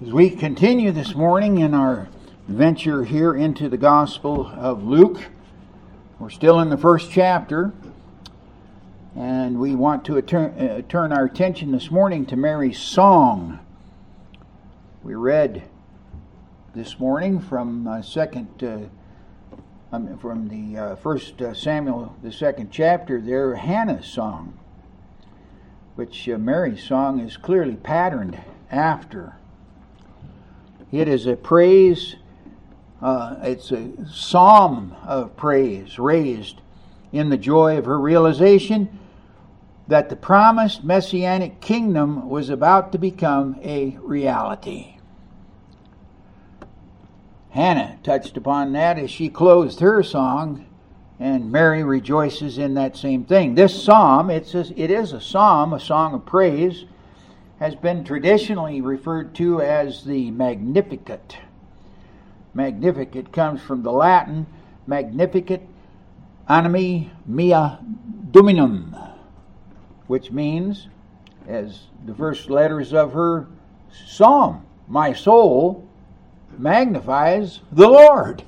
As we continue this morning in our venture here into the Gospel of Luke, we're still in the first chapter, and we want to turn, uh, turn our attention this morning to Mary's song. We read this morning from uh, second, uh, um, from the uh, first uh, Samuel, the second chapter. There, Hannah's song, which uh, Mary's song is clearly patterned after. It is a praise, uh, it's a psalm of praise raised in the joy of her realization that the promised messianic kingdom was about to become a reality. Hannah touched upon that as she closed her song, and Mary rejoices in that same thing. This psalm, it's a, it is a psalm, a song of praise has been traditionally referred to as the Magnificat. Magnificat comes from the Latin Magnificat anima mea dominum, which means, as the first letters of her psalm, my soul magnifies the Lord.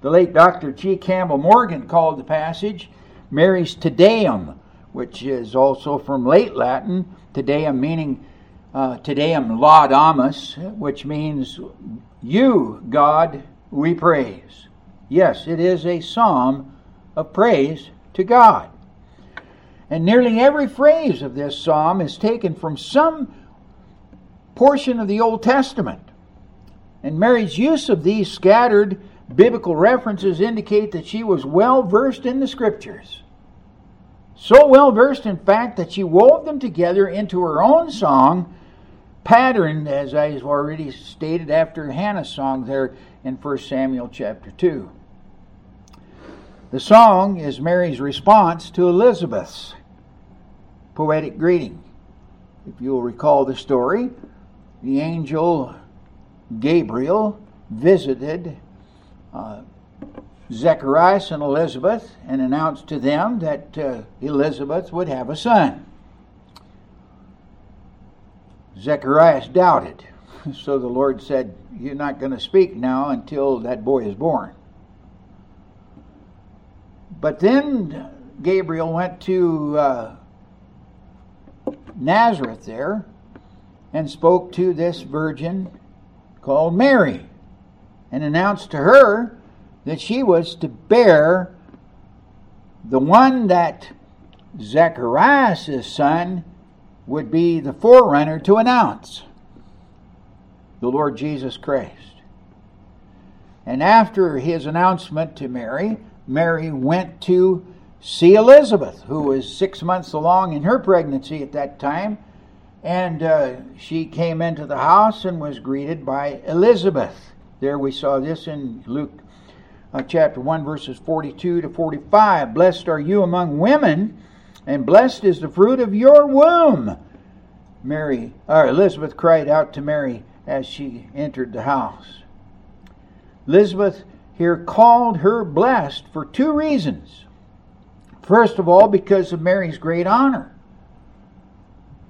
The late Dr. G. Campbell Morgan called the passage Mary's Te Deum, which is also from late Latin, today I'm meaning uh, Te Deum laudamus, which means you, God, we praise. Yes, it is a psalm of praise to God. And nearly every phrase of this psalm is taken from some portion of the Old Testament. And Mary's use of these scattered biblical references indicate that she was well versed in the scriptures. So well versed, in fact, that she wove them together into her own song, patterned, as I have already stated, after Hannah's song there in 1 Samuel chapter 2. The song is Mary's response to Elizabeth's poetic greeting. If you'll recall the story, the angel Gabriel visited uh, Zacharias and Elizabeth and announced to them that uh, Elizabeth would have a son. Zacharias doubted. So the Lord said, You're not going to speak now until that boy is born. But then Gabriel went to uh, Nazareth there and spoke to this virgin called Mary and announced to her that she was to bear the one that Zacharias' son would be the forerunner to announce the Lord Jesus Christ. And after his announcement to Mary, Mary went to see Elizabeth, who was six months along in her pregnancy at that time. And uh, she came into the house and was greeted by Elizabeth. There we saw this in Luke uh, chapter 1, verses 42 to 45. Blessed are you among women, and blessed is the fruit of your womb. Mary, or Elizabeth cried out to Mary as she entered the house. Elizabeth here called her blessed for two reasons. First of all, because of Mary's great honor.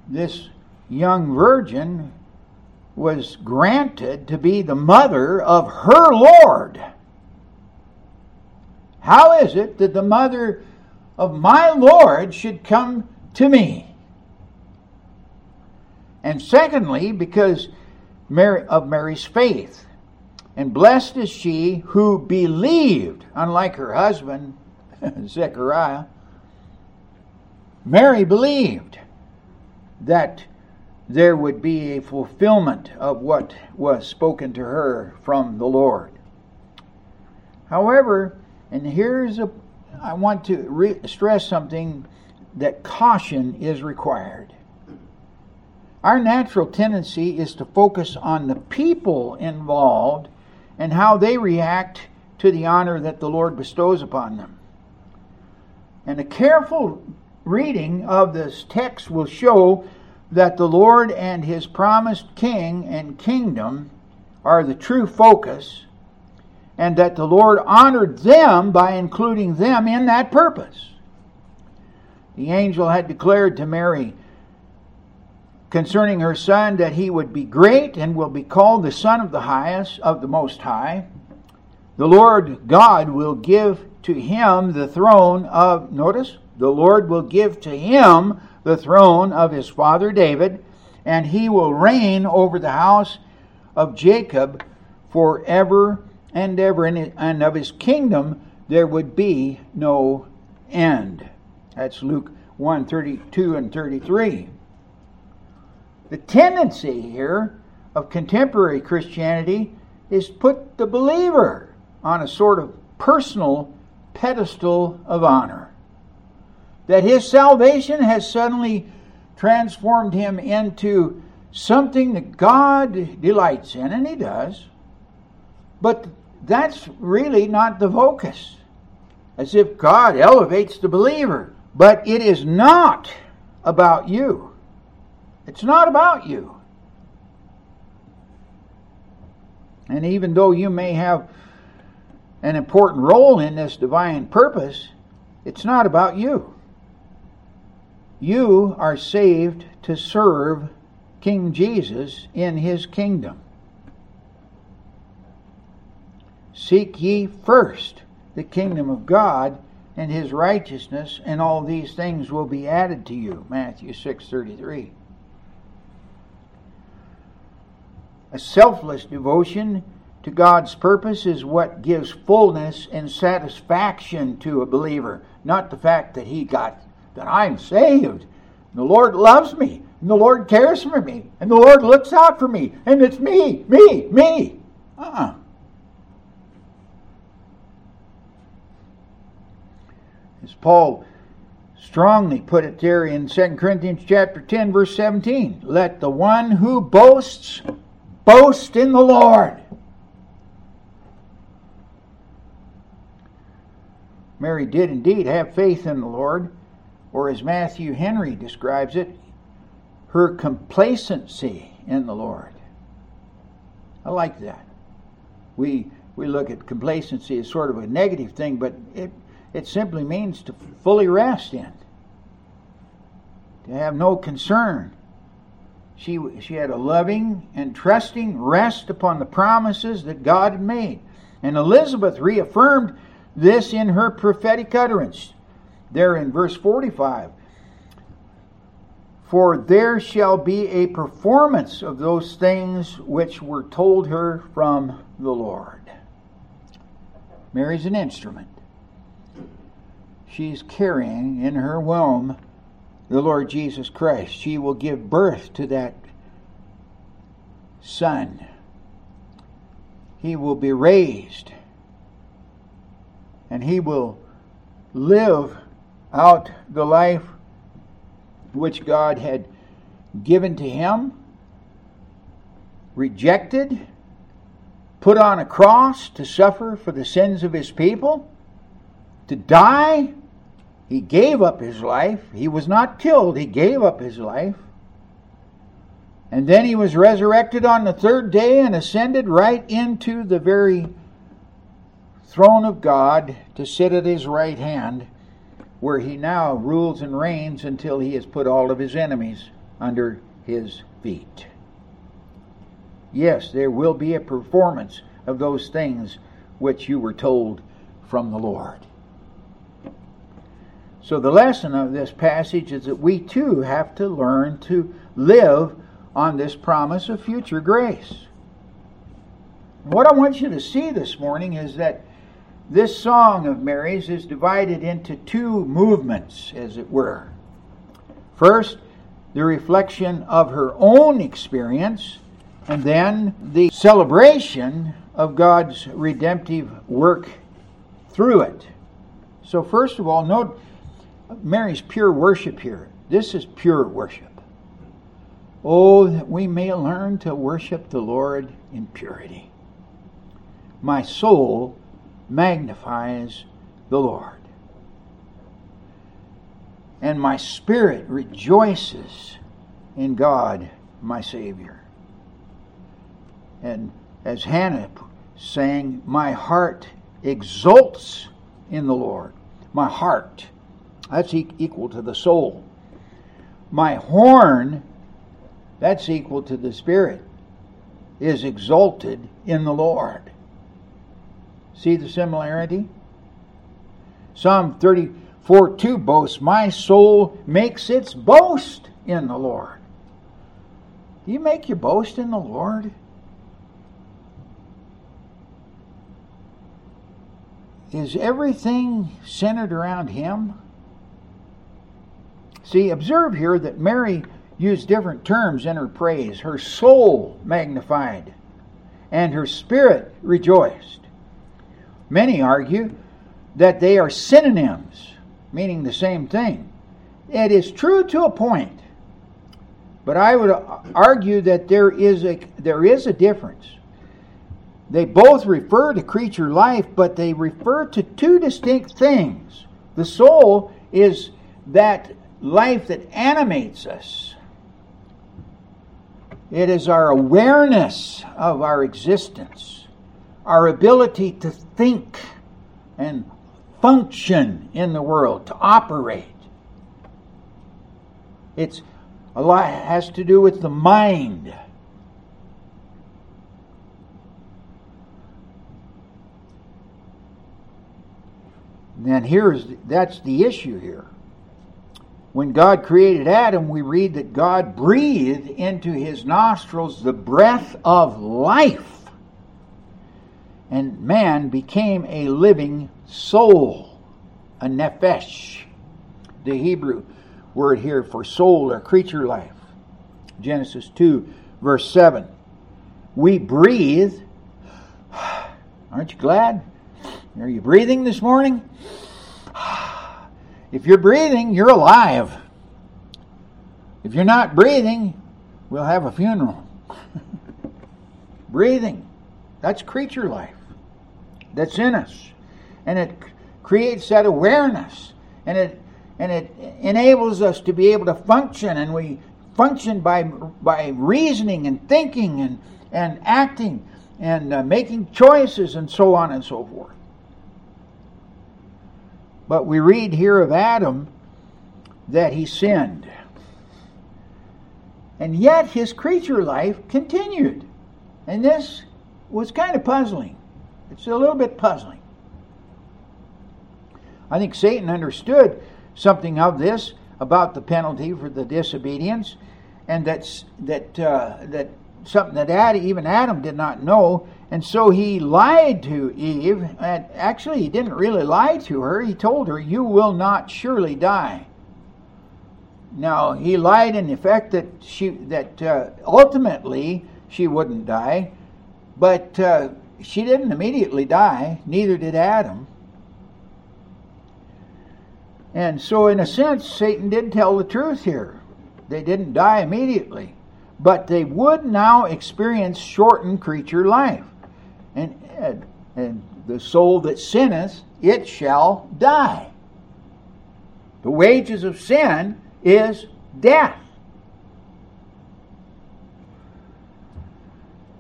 This young virgin was granted to be the mother of her Lord. How is it that the mother of my Lord should come to me? And secondly, because of Mary's faith. And blessed is she who believed, unlike her husband, Zechariah. Mary believed that there would be a fulfillment of what was spoken to her from the Lord. However, and here's a, I want to re- stress something that caution is required. Our natural tendency is to focus on the people involved and how they react to the honor that the Lord bestows upon them. And a careful reading of this text will show that the Lord and his promised king and kingdom are the true focus and that the Lord honored them by including them in that purpose. The angel had declared to Mary concerning her son that he would be great and will be called the Son of the highest, of the Most High. The Lord God will give to him the throne of, notice, the Lord will give to him the throne of his father David, and he will reign over the house of Jacob forever and ever, and of his kingdom there would be no end. That's Luke 1 32 and 33. The tendency here of contemporary Christianity is put the believer on a sort of personal pedestal of honor. That his salvation has suddenly transformed him into something that God delights in, and he does. But that's really not the focus. As if God elevates the believer. But it is not about you. It's not about you. And even though you may have an important role in this divine purpose, it's not about you. You are saved to serve King Jesus in his kingdom. Seek ye first the kingdom of God and his righteousness, and all these things will be added to you. Matthew 6:33. A selfless devotion to God's purpose is what gives fullness and satisfaction to a believer, not the fact that he got that I'm saved. The Lord loves me, and the Lord cares for me, and the Lord looks out for me, and it's me, me, me. Uh-uh. As Paul strongly put it there in 2 Corinthians chapter 10 verse 17, let the one who boasts boast in the Lord. Mary did indeed have faith in the Lord, or as Matthew Henry describes it, her complacency in the Lord. I like that. We we look at complacency as sort of a negative thing, but it it simply means to fully rest in, to have no concern. She she had a loving and trusting rest upon the promises that God had made, and Elizabeth reaffirmed this in her prophetic utterance. There in verse 45 For there shall be a performance of those things which were told her from the Lord. Mary's an instrument. She's carrying in her womb the Lord Jesus Christ. She will give birth to that son. He will be raised and he will live out the life which God had given to him, rejected, put on a cross to suffer for the sins of his people, to die. He gave up his life. He was not killed, he gave up his life. And then he was resurrected on the third day and ascended right into the very throne of God to sit at his right hand, where he now rules and reigns until he has put all of his enemies under his feet. Yes, there will be a performance of those things which you were told from the Lord. So, the lesson of this passage is that we too have to learn to live on this promise of future grace. What I want you to see this morning is that this song of Mary's is divided into two movements, as it were. First, the reflection of her own experience, and then the celebration of God's redemptive work through it. So, first of all, note Mary's pure worship here. This is pure worship. Oh, that we may learn to worship the Lord in purity. My soul magnifies the Lord. And my spirit rejoices in God, my Savior. And as Hannah sang, My heart exults in the Lord. My heart, that's equal to the soul. My horn that's equal to the Spirit, is exalted in the Lord. See the similarity? Psalm 34 2 boasts, My soul makes its boast in the Lord. Do you make your boast in the Lord? Is everything centered around Him? See, observe here that Mary used different terms in her praise. Her soul magnified, and her spirit rejoiced. Many argue that they are synonyms, meaning the same thing. It is true to a point, but I would argue that there is a there is a difference. They both refer to creature life, but they refer to two distinct things. The soul is that life that animates us. It is our awareness of our existence, our ability to think and function in the world, to operate. It's a lot has to do with the mind. And here's that's the issue here. When God created Adam, we read that God breathed into his nostrils the breath of life. And man became a living soul, a nephesh. The Hebrew word here for soul or creature life. Genesis 2, verse 7. We breathe. Aren't you glad? Are you breathing this morning? If you're breathing, you're alive. If you're not breathing, we'll have a funeral. breathing, that's creature life that's in us. And it creates that awareness. And it and it enables us to be able to function and we function by by reasoning and thinking and and acting and uh, making choices and so on and so forth. But we read here of Adam that he sinned. And yet his creature life continued. And this was kind of puzzling. It's a little bit puzzling. I think Satan understood something of this about the penalty for the disobedience, and that's that uh, that something that Adam, even Adam did not know, and so he lied to Eve. And actually, he didn't really lie to her. He told her, "You will not surely die." Now he lied in the fact that she that uh, ultimately she wouldn't die, but uh, she didn't immediately die. Neither did Adam. And so, in a sense, Satan did tell the truth here. They didn't die immediately, but they would now experience shortened creature life. And, and, and the soul that sinneth, it shall die. The wages of sin is death.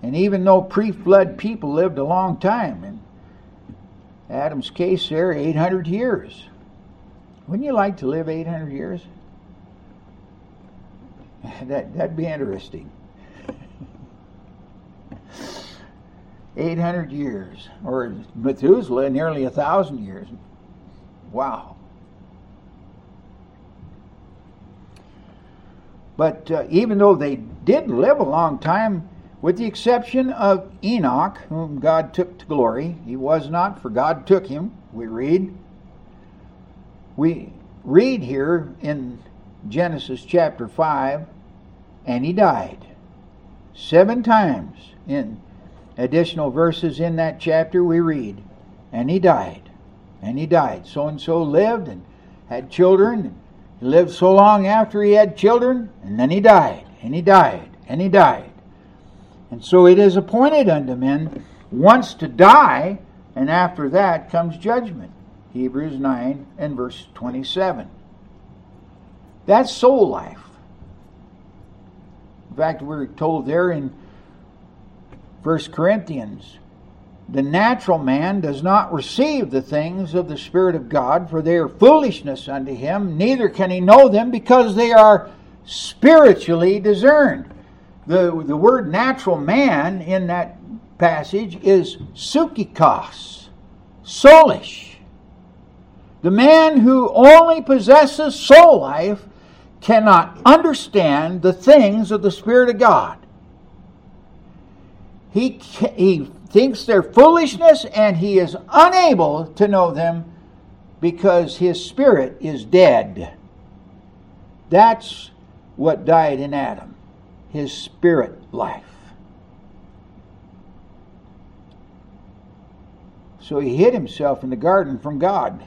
And even though pre flood people lived a long time, in Adam's case there, 800 years. Wouldn't you like to live 800 years? That, that'd be interesting. 800 years, or Methuselah, nearly a thousand years. Wow. But uh, even though they did live a long time, with the exception of Enoch, whom God took to glory, he was not, for God took him, we read. We read here in Genesis chapter 5, and he died. Seven times in additional verses in that chapter we read, and he died. And he died. So and so lived and had children. And he lived so long after he had children, and then he died, and he died, and he died. And so it is appointed unto men once to die, and after that comes judgment. Hebrews 9 and verse 27. That's soul life. In fact, we're told there in 1 Corinthians the natural man does not receive the things of the Spirit of God, for they are foolishness unto him, neither can he know them because they are spiritually discerned. The, the word natural man in that passage is psychikos, soulish. The man who only possesses soul life cannot understand the things of the Spirit of God. He, he thinks they're foolishness and he is unable to know them because his spirit is dead. That's what died in Adam his spirit life. So he hid himself in the garden from God.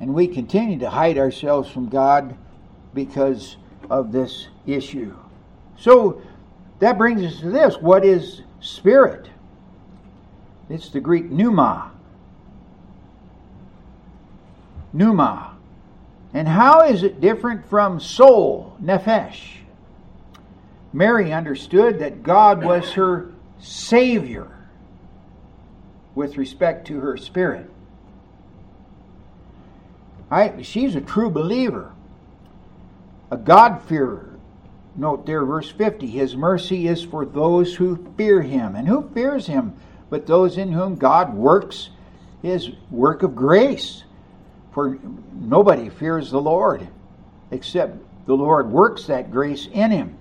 And we continue to hide ourselves from God because of this issue. So that brings us to this what is spirit? It's the Greek pneuma. Pneuma. And how is it different from soul, nephesh? Mary understood that God was her Savior with respect to her spirit. I, she's a true believer, a God-fearer. Note there, verse 50 His mercy is for those who fear Him. And who fears Him but those in whom God works His work of grace? For nobody fears the Lord except the Lord works that grace in him.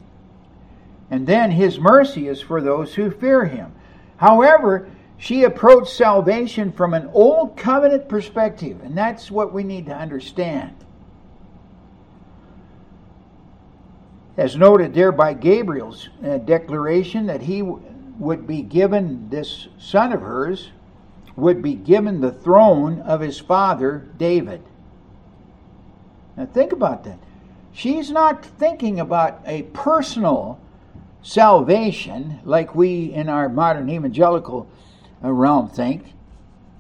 And then his mercy is for those who fear him. However, she approached salvation from an old covenant perspective, and that's what we need to understand. As noted there by Gabriel's uh, declaration that he would be given, this son of hers, would be given the throne of his father David. Now think about that. She's not thinking about a personal salvation like we in our modern evangelical realm think.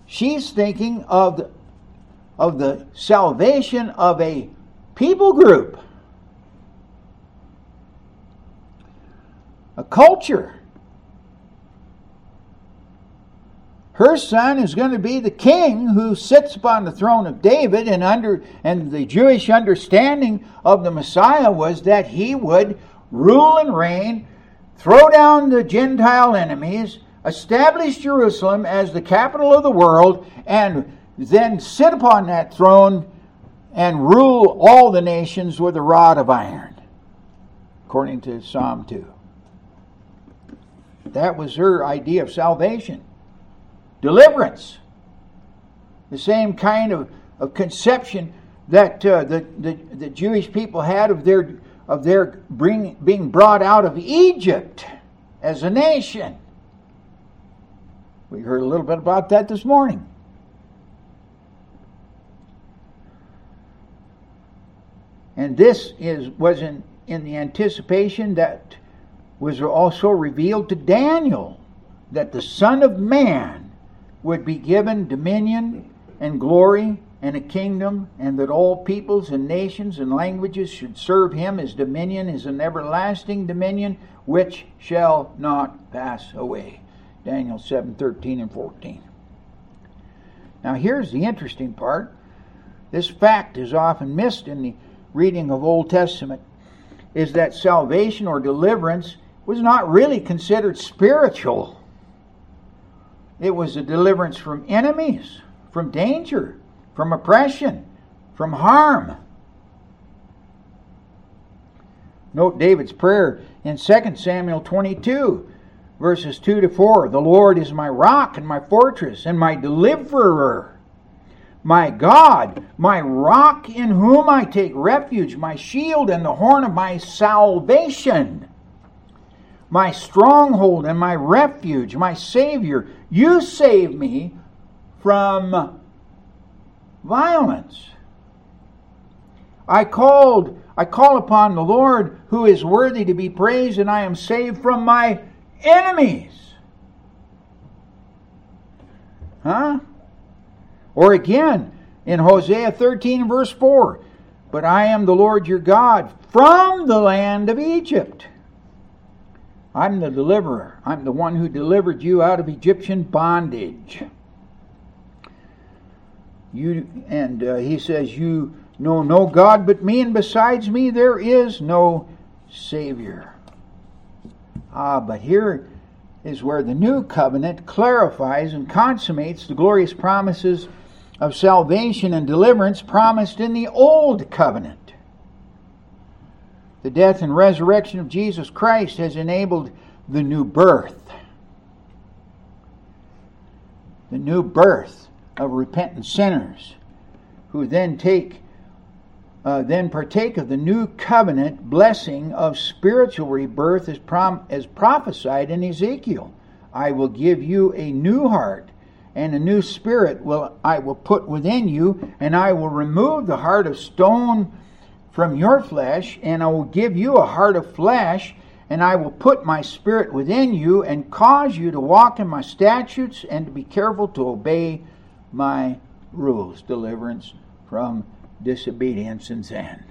She's thinking of the, of the salvation of a people group, a culture. her son is going to be the king who sits upon the throne of David and under and the Jewish understanding of the Messiah was that he would rule and reign, throw down the Gentile enemies, establish Jerusalem as the capital of the world and then sit upon that throne and rule all the nations with a rod of iron according to Psalm 2. That was her idea of salvation deliverance. The same kind of, of conception that uh, the, the, the Jewish people had of their, of their bring, being brought out of Egypt as a nation. We heard a little bit about that this morning. And this is was in, in the anticipation that was also revealed to Daniel that the Son of Man would be given dominion and glory and a kingdom, and that all peoples and nations and languages should serve him. His dominion is an everlasting dominion which shall not pass away. Daniel 7 13 and 14. Now, here's the interesting part. This fact is often missed in the reading of Old Testament is that salvation or deliverance was not really considered spiritual it was a deliverance from enemies, from danger, from oppression, from harm. Note David's prayer in 2 Samuel 22, verses 2 to 4. The Lord is my rock and my fortress and my deliverer, my God, my rock in whom I take refuge, my shield and the horn of my salvation my stronghold and my refuge, my Savior. You save me from violence. I called, I call upon the Lord who is worthy to be praised, and I am saved from my enemies. Huh? Or again, in Hosea 13 verse 4, but I am the Lord your God from the land of Egypt. I'm the deliverer. I'm the one who delivered you out of Egyptian bondage. You and uh, he says, "You know no God but me, and besides me there is no Savior. Ah, but here is where the new covenant clarifies and consummates the glorious promises of salvation and deliverance promised in the old covenant. The death and resurrection of Jesus Christ has enabled the new birth. The new birth of repentant sinners who then take uh, then partake of the new covenant blessing of spiritual rebirth as, prom- as prophesied in Ezekiel. I will give you a new heart and a new spirit will I will put within you and I will remove the heart of stone from your flesh and I will give you a heart of flesh and I will put my spirit within you and cause you to walk in my statutes and to be careful to obey my rules deliverance from disobedience and sin.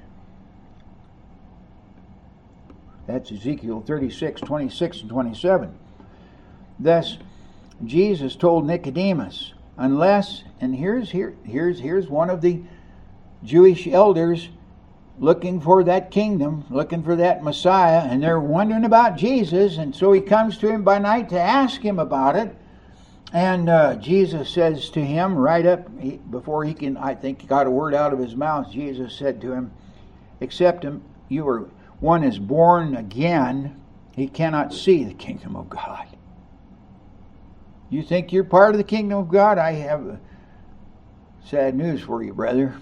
That's Ezekiel 36, 26, and 27. Thus, Jesus told Nicodemus, unless, and here's, here, here's, here's one of the Jewish elders looking for that kingdom, looking for that Messiah, and they're wondering about Jesus, and so he comes to him by night to ask him about it. And uh, Jesus says to him, right up before he can, I think, he got a word out of his mouth. Jesus said to him, "Except him, you are one is born again, he cannot see the kingdom of God." You think you're part of the kingdom of God? I have sad news for you, brother.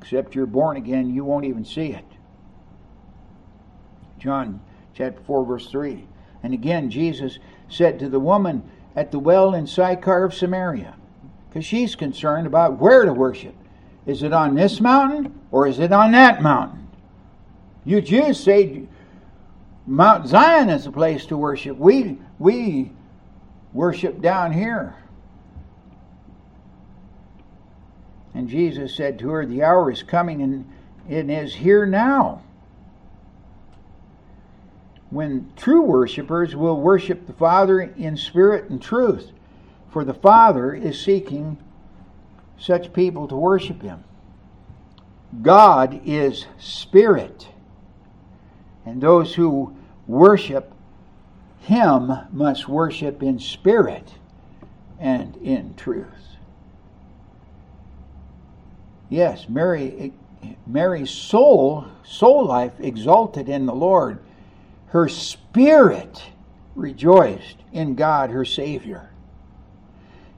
Except you're born again, you won't even see it. John chapter 4, verse 3. And again, Jesus said to the woman, at the well in Sychar of Samaria because she's concerned about where to worship. Is it on this mountain or is it on that mountain? You Jews say Mount Zion is a place to worship. We we worship down here. And Jesus said to her, The hour is coming and it is here now when true worshippers will worship the Father in spirit and truth, for the Father is seeking such people to worship Him. God is spirit, and those who worship Him must worship in spirit and in truth. Yes, Mary, Mary's soul, soul life exalted in the Lord her spirit rejoiced in God, her Savior.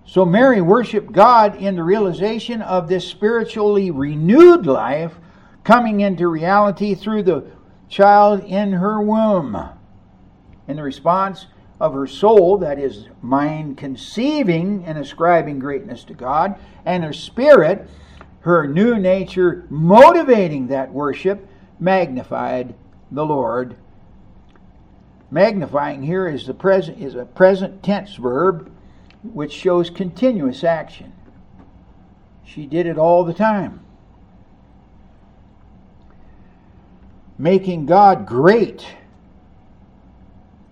So Mary worshiped God in the realization of this spiritually renewed life coming into reality through the child in her womb. In the response of her soul, that is, mind conceiving and ascribing greatness to God, and her spirit, her new nature motivating that worship, magnified the Lord Magnifying here is the present is a present tense verb which shows continuous action. She did it all the time. Making God great.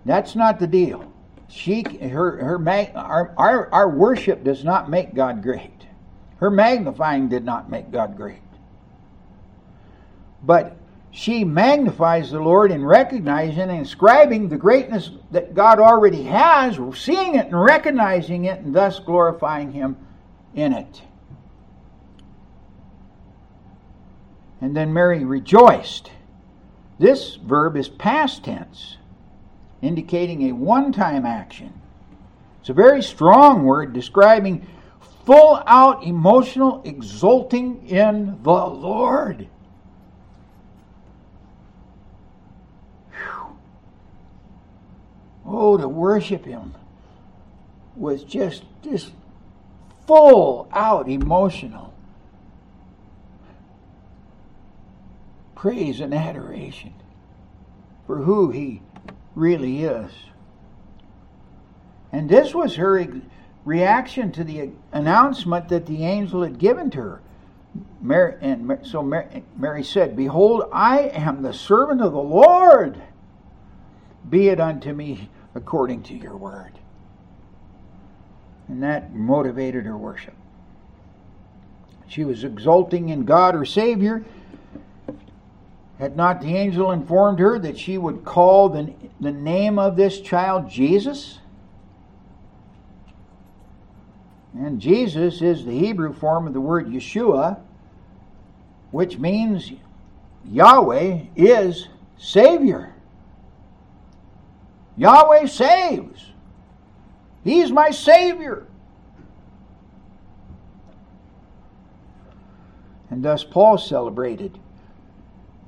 That's not the deal. She her her our, our our worship does not make God great. Her magnifying did not make God great. But she magnifies the Lord in recognizing and ascribing the greatness that God already has, seeing it and recognizing it, and thus glorifying Him in it. And then Mary rejoiced. This verb is past tense, indicating a one time action. It's a very strong word describing full out emotional exulting in the Lord. oh, to worship Him was just this full out emotional praise and adoration for who He really is. And this was her reaction to the announcement that the angel had given to her. Mary, and so Mary, Mary said, Behold, I am the servant of the Lord. Be it unto me according to your word. And that motivated her worship. She was exulting in God, her Savior, Had not the angel informed her that she would call the, the name of this child Jesus? And Jesus is the Hebrew form of the word Yeshua, which means Yahweh is Savior. Yahweh saves. He's my Savior. And thus Paul celebrated.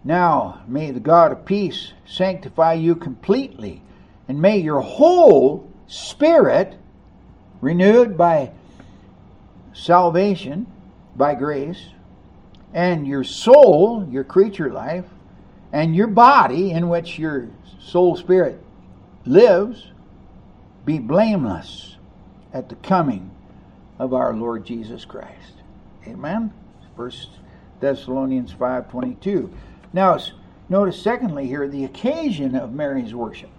Now may the God of peace sanctify you completely, and may your whole spirit, renewed by salvation by grace, and your soul, your creature life, and your body in which your soul spirit lives, be blameless at the coming of our Lord Jesus Christ. Amen. First Thessalonians 5:22. Now notice secondly here the occasion of Mary's worship.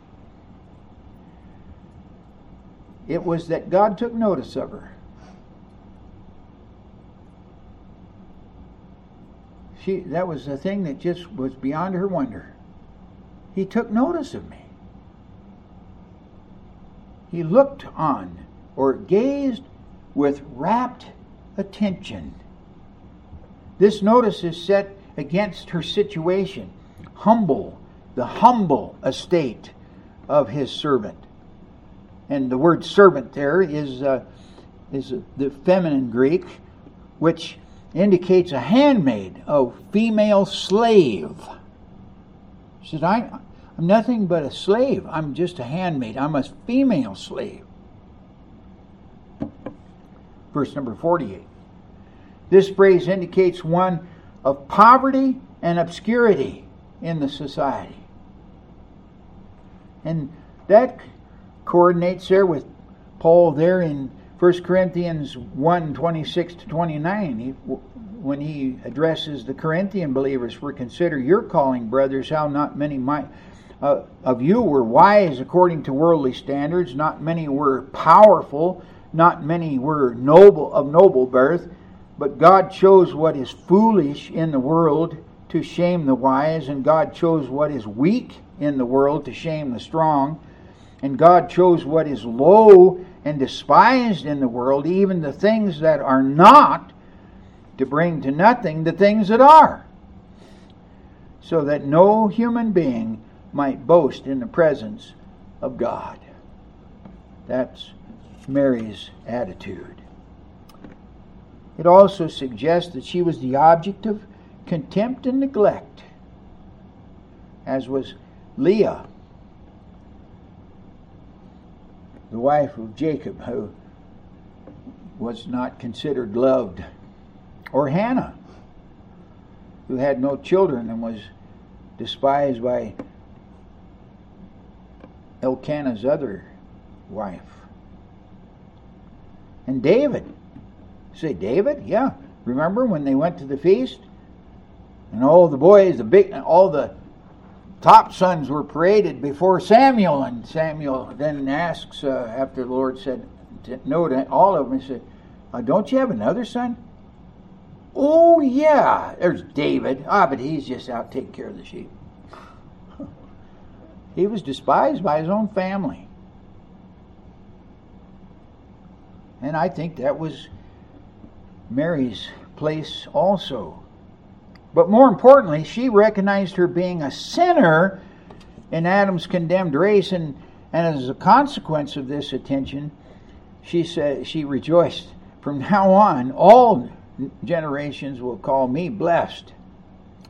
It was that God took notice of her. She that was the thing that just was beyond her wonder. He took notice of me. He looked on or gazed with rapt attention. This notice is set against her situation, humble, the humble estate of his servant. And the word servant there is uh, is the feminine Greek, which indicates a handmaid, a female slave. She said, I, I'm nothing but a slave. I'm just a handmaid. I'm a female slave. Verse number 48. This phrase indicates one of poverty and obscurity in the society. And that coordinates there with Paul there in 1 Corinthians 1 26 to 29, he, when he addresses the Corinthian believers, for consider your calling, brothers, how not many might, uh, of you were wise according to worldly standards, not many were powerful, not many were noble of noble birth, but God chose what is foolish in the world to shame the wise, and God chose what is weak in the world to shame the strong, and God chose what is low and despised in the world, even the things that are not, to bring to nothing the things that are, so that no human being might boast in the presence of God. That's Mary's attitude. It also suggests that she was the object of contempt and neglect, as was Leah the wife of Jacob, who was not considered loved, or Hannah, who had no children and was despised by Elkanah's other wife. And David. Say David? Yeah. Remember when they went to the feast? And all the boys, the big all the top sons were paraded before Samuel, and Samuel then asks, uh, after the Lord said no to all of them, he said, uh, Don't you have another son? Oh, yeah, there's David. Ah, but he's just out taking care of the sheep. he was despised by his own family. And I think that was Mary's place also. But more importantly, she recognized her being a sinner in Adam's condemned race, and, and as a consequence of this attention, she said she rejoiced. From now on, all generations will call me blessed.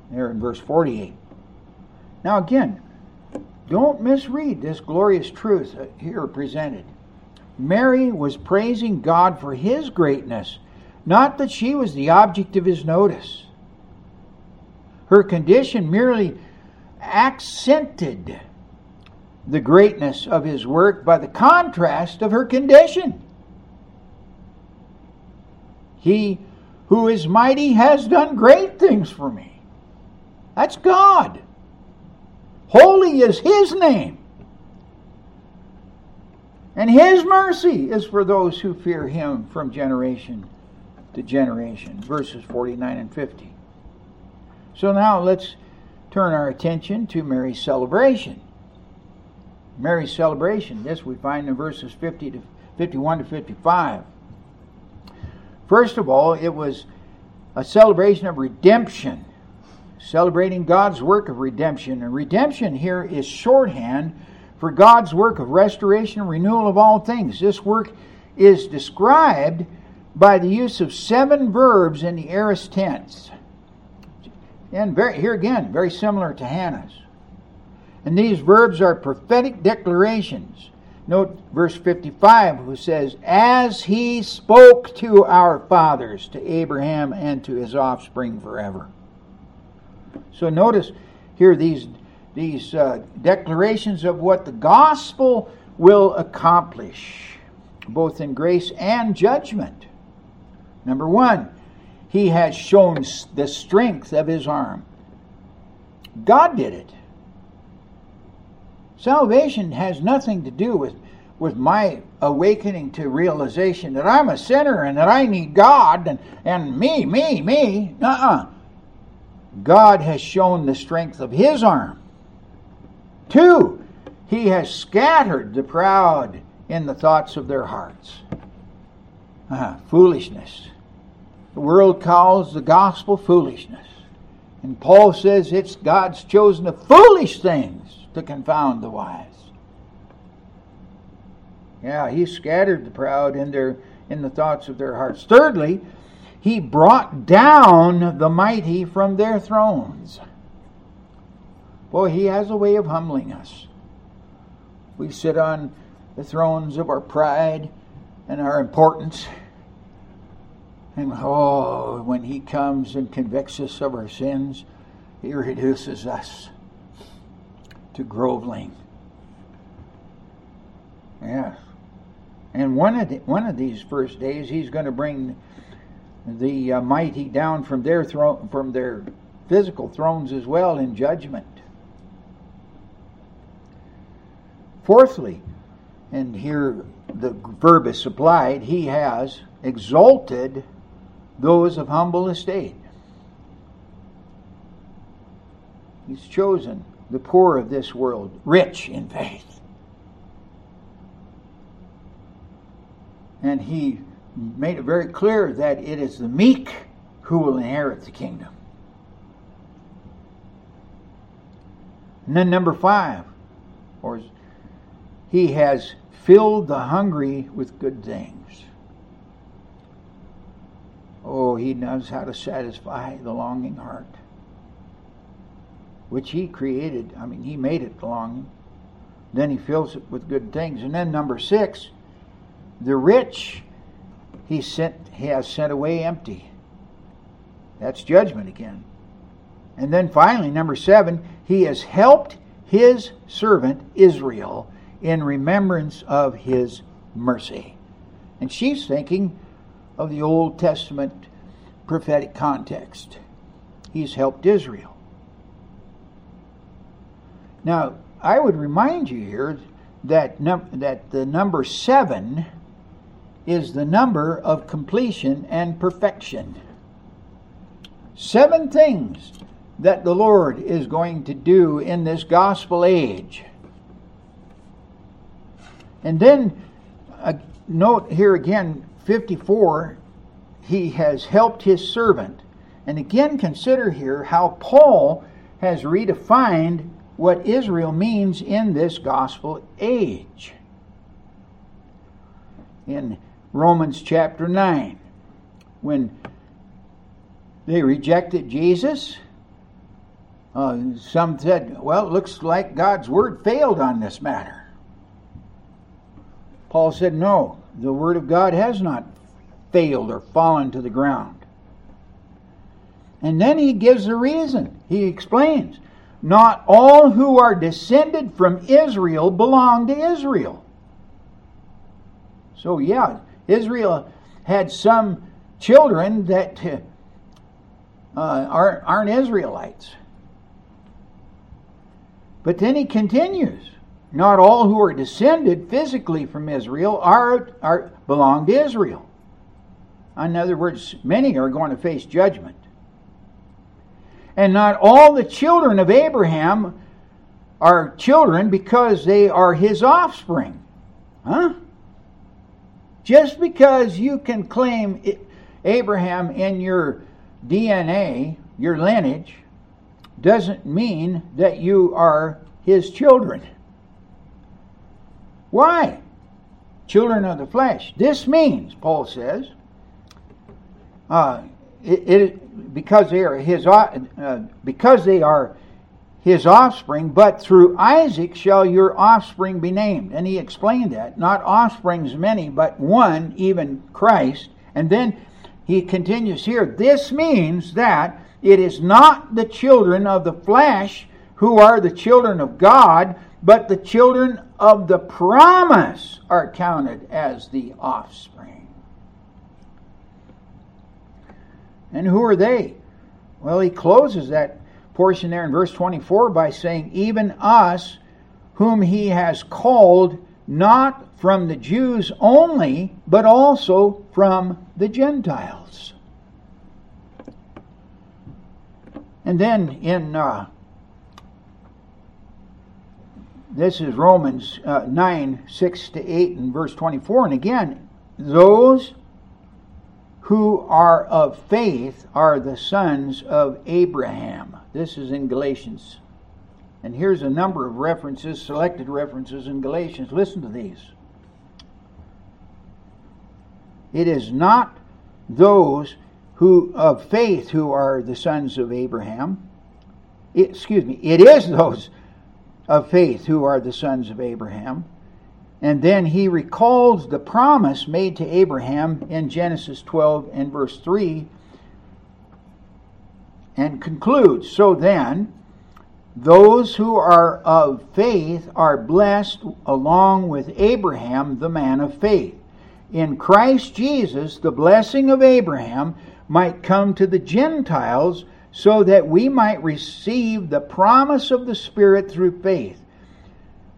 There in verse 48. Now again, don't misread this glorious truth uh, here presented. Mary was praising God for his greatness, not that she was the object of his notice. Her condition merely accented the greatness of his work by the contrast of her condition. He who is mighty has done great things for me. That's God. Holy is his name. And his mercy is for those who fear him from generation to generation. Verses 49 and 50. So now let's turn our attention to Mary's celebration. Mary's celebration, this we find in verses 50 to 51 to 55. First of all, it was a celebration of redemption, celebrating God's work of redemption. And redemption here is shorthand for God's work of restoration and renewal of all things. This work is described by the use of seven verbs in the aorist tense. And very, here again, very similar to Hannah's. And these verbs are prophetic declarations. Note verse 55, who says, As he spoke to our fathers, to Abraham and to his offspring forever. So notice here these, these uh, declarations of what the gospel will accomplish, both in grace and judgment. Number one, he has shown the strength of his arm. God did it. Salvation has nothing to do with, with my awakening to realization that I'm a sinner and that I need God and, and me, me, me. Uh uh-uh. uh God has shown the strength of his arm. Two, he has scattered the proud in the thoughts of their hearts. Uh, foolishness. The world calls the gospel foolishness. And Paul says it's God's chosen the foolish things to confound the wise. Yeah, he scattered the proud in their in the thoughts of their hearts. Thirdly, he brought down the mighty from their thrones. Boy, he has a way of humbling us. We sit on the thrones of our pride and our importance and oh, when He comes and convicts us of our sins, He reduces us to groveling. Yes. And one of the, one of these first days, He's going to bring the uh, mighty down from their throne, from their physical thrones as well in judgment. Fourthly, and here the verb is supplied, He has exalted those of humble estate. He's chosen the poor of this world, rich in faith. And he made it very clear that it is the meek who will inherit the kingdom. And then number five, or he has filled the hungry with good things. He knows how to satisfy the longing heart, which he created. I mean, he made it longing. Then he fills it with good things. And then number six, the rich he sent he has sent away empty. That's judgment again. And then finally, number seven, he has helped his servant Israel in remembrance of his mercy. And she's thinking of the Old Testament prophetic context. He's helped Israel. Now, I would remind you here that num- that the number 7 is the number of completion and perfection. Seven things that the Lord is going to do in this gospel age. And then uh, note here again 54, he has helped his servant. And again, consider here how Paul has redefined what Israel means in this gospel age. In Romans chapter 9, when they rejected Jesus, uh, some said, well, it looks like God's word failed on this matter. Paul said, no, the Word of God has not failed or fallen to the ground. And then he gives the reason. He explains not all who are descended from Israel belong to Israel. So, yeah, Israel had some children that uh, aren't, aren't Israelites. But then he continues not all who are descended physically from Israel are, are belong to Israel. In other words, many are going to face judgment. And not all the children of Abraham are children because they are his offspring. Huh? Just because you can claim Abraham in your DNA, your lineage, doesn't mean that you are his children. Why? Children of the flesh. This means, Paul says, uh, it, it, because they are his uh, because they are his offspring, but through Isaac shall your offspring be named. And he explained that. Not offsprings many, but one, even Christ. And then he continues here. This means that it is not the children of the flesh who are the children of God, but the children of the promise are counted as the offspring. And who are they? Well, he closes that portion there in verse 24 by saying, Even us, whom he has called, not from the Jews only, but also from the Gentiles. And then in uh, this is Romans uh, 9 6 to 8 and verse 24. And again, those who are of faith are the sons of Abraham. This is in Galatians. And here's a number of references, selected references in Galatians. Listen to these. It is not those who of faith who are the sons of Abraham. It, excuse me, it is those of faith who are the sons of Abraham. And then he recalls the promise made to Abraham in Genesis 12 and verse 3 and concludes So then, those who are of faith are blessed along with Abraham, the man of faith. In Christ Jesus, the blessing of Abraham might come to the Gentiles so that we might receive the promise of the Spirit through faith.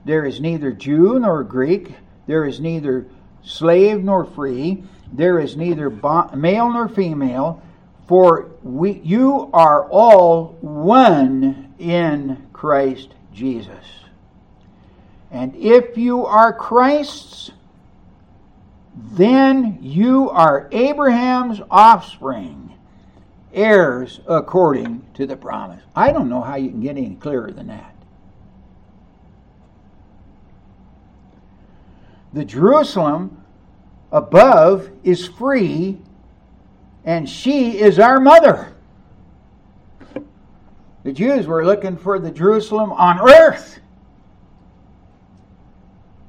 There is neither Jew nor Greek, there is neither slave nor free, there is neither male nor female for we, you are all one in Christ Jesus. And if you are Christ's, then you are Abraham's offspring, heirs according to the promise. I don't know how you can get any clearer than that. The Jerusalem above is free and she is our mother. The Jews were looking for the Jerusalem on earth.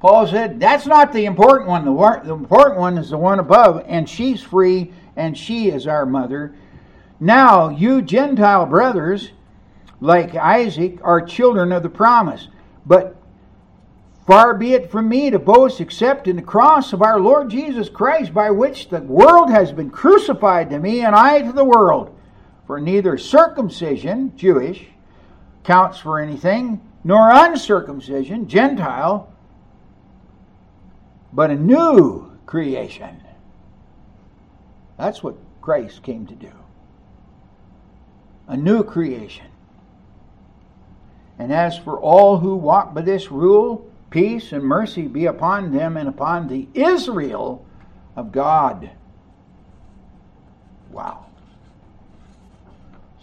Paul said, That's not the important one. The, the important one is the one above, and she's free, and she is our mother. Now, you Gentile brothers, like Isaac, are children of the promise. But Far be it from me to boast except in the cross of our Lord Jesus Christ, by which the world has been crucified to me, and I to the world. For neither circumcision, Jewish, counts for anything, nor uncircumcision, Gentile, but a new creation. That's what Christ came to do. A new creation. And as for all who walk by this rule, Peace and mercy be upon them and upon the Israel of God. Wow.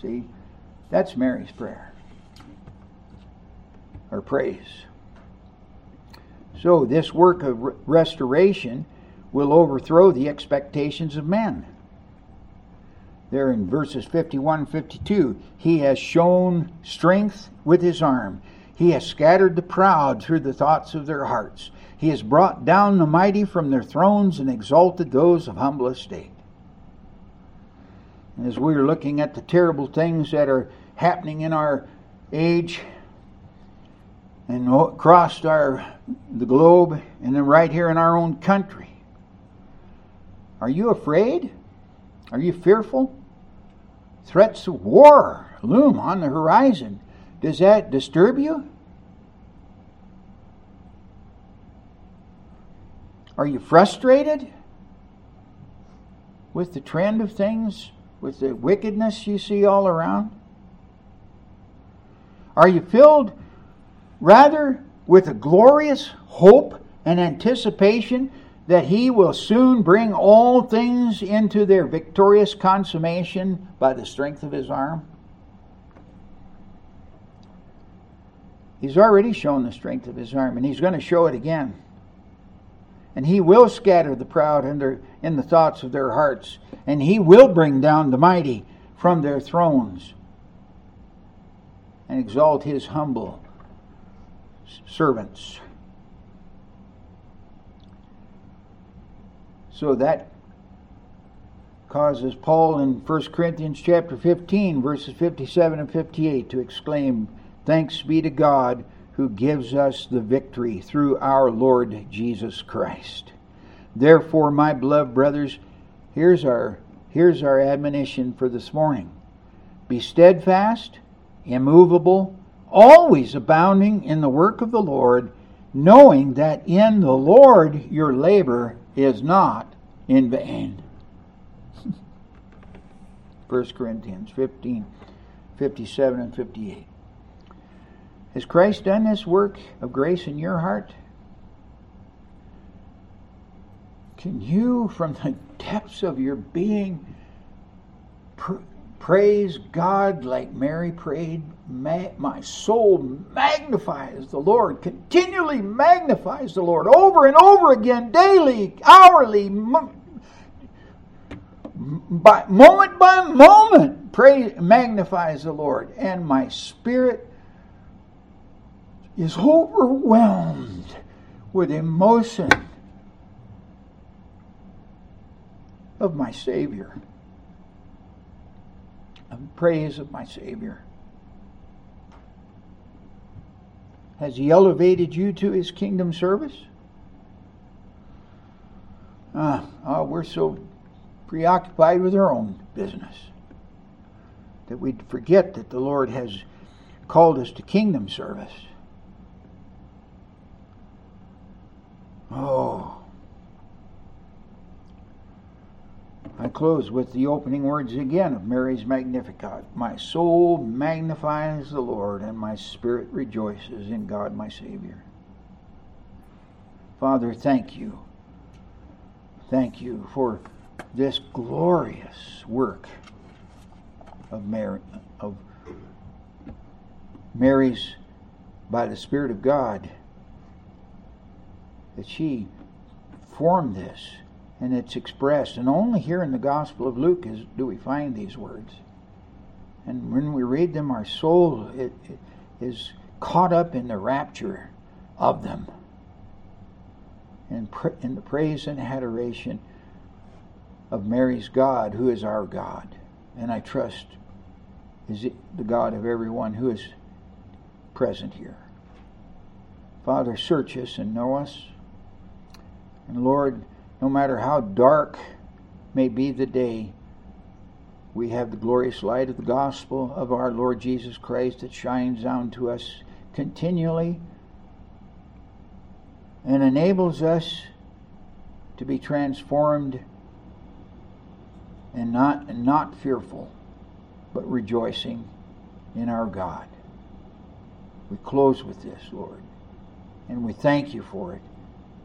See, that's Mary's prayer or praise. So, this work of restoration will overthrow the expectations of men. There in verses 51 52, he has shown strength with his arm. He has scattered the proud through the thoughts of their hearts. He has brought down the mighty from their thrones and exalted those of humble estate. As we're looking at the terrible things that are happening in our age and across our the globe and then right here in our own country, are you afraid? Are you fearful? Threats of war loom on the horizon. Does that disturb you? Are you frustrated with the trend of things, with the wickedness you see all around? Are you filled rather with a glorious hope and anticipation that he will soon bring all things into their victorious consummation by the strength of his arm? He's already shown the strength of his arm, and he's going to show it again. And he will scatter the proud in, their, in the thoughts of their hearts, and he will bring down the mighty from their thrones and exalt his humble servants. So that causes Paul in 1 Corinthians chapter 15 verses 57 and 58 to exclaim, "Thanks be to God who gives us the victory through our Lord Jesus Christ." Therefore, my beloved brothers, here's our here's our admonition for this morning. Be steadfast, immovable, always abounding in the work of the Lord, knowing that in the Lord your labor is not in vain. 1 Corinthians 15, 57 and 58. Has Christ done this work of grace in your heart? Can you, from the depths of your being, pr- praise God like Mary prayed? my soul magnifies the Lord, continually magnifies the Lord over and over again, daily, hourly, by moment by moment, pray magnifies the Lord, and my spirit is overwhelmed with emotion of my Savior, of praise of my Savior. Has He elevated you to His kingdom service? Ah, oh, we're so preoccupied with our own business. That we forget that the Lord has called us to kingdom service. Oh. I close with the opening words again of Mary's Magnificat. My soul magnifies the Lord, and my spirit rejoices in God my Savior. Father, thank you. Thank you for this glorious work of Mary, of Mary's by the Spirit of God, that she formed this and it's expressed. And only here in the Gospel of Luke is, do we find these words. And when we read them, our soul it, it is caught up in the rapture of them, and in the praise and adoration of Mary's God, who is our God. And I trust is the God of everyone who is present here. Father, search us and know us. And Lord, no matter how dark may be the day, we have the glorious light of the gospel of our Lord Jesus Christ that shines down to us continually and enables us to be transformed and not and not fearful, but rejoicing in our God. We close with this, Lord, and we thank you for it.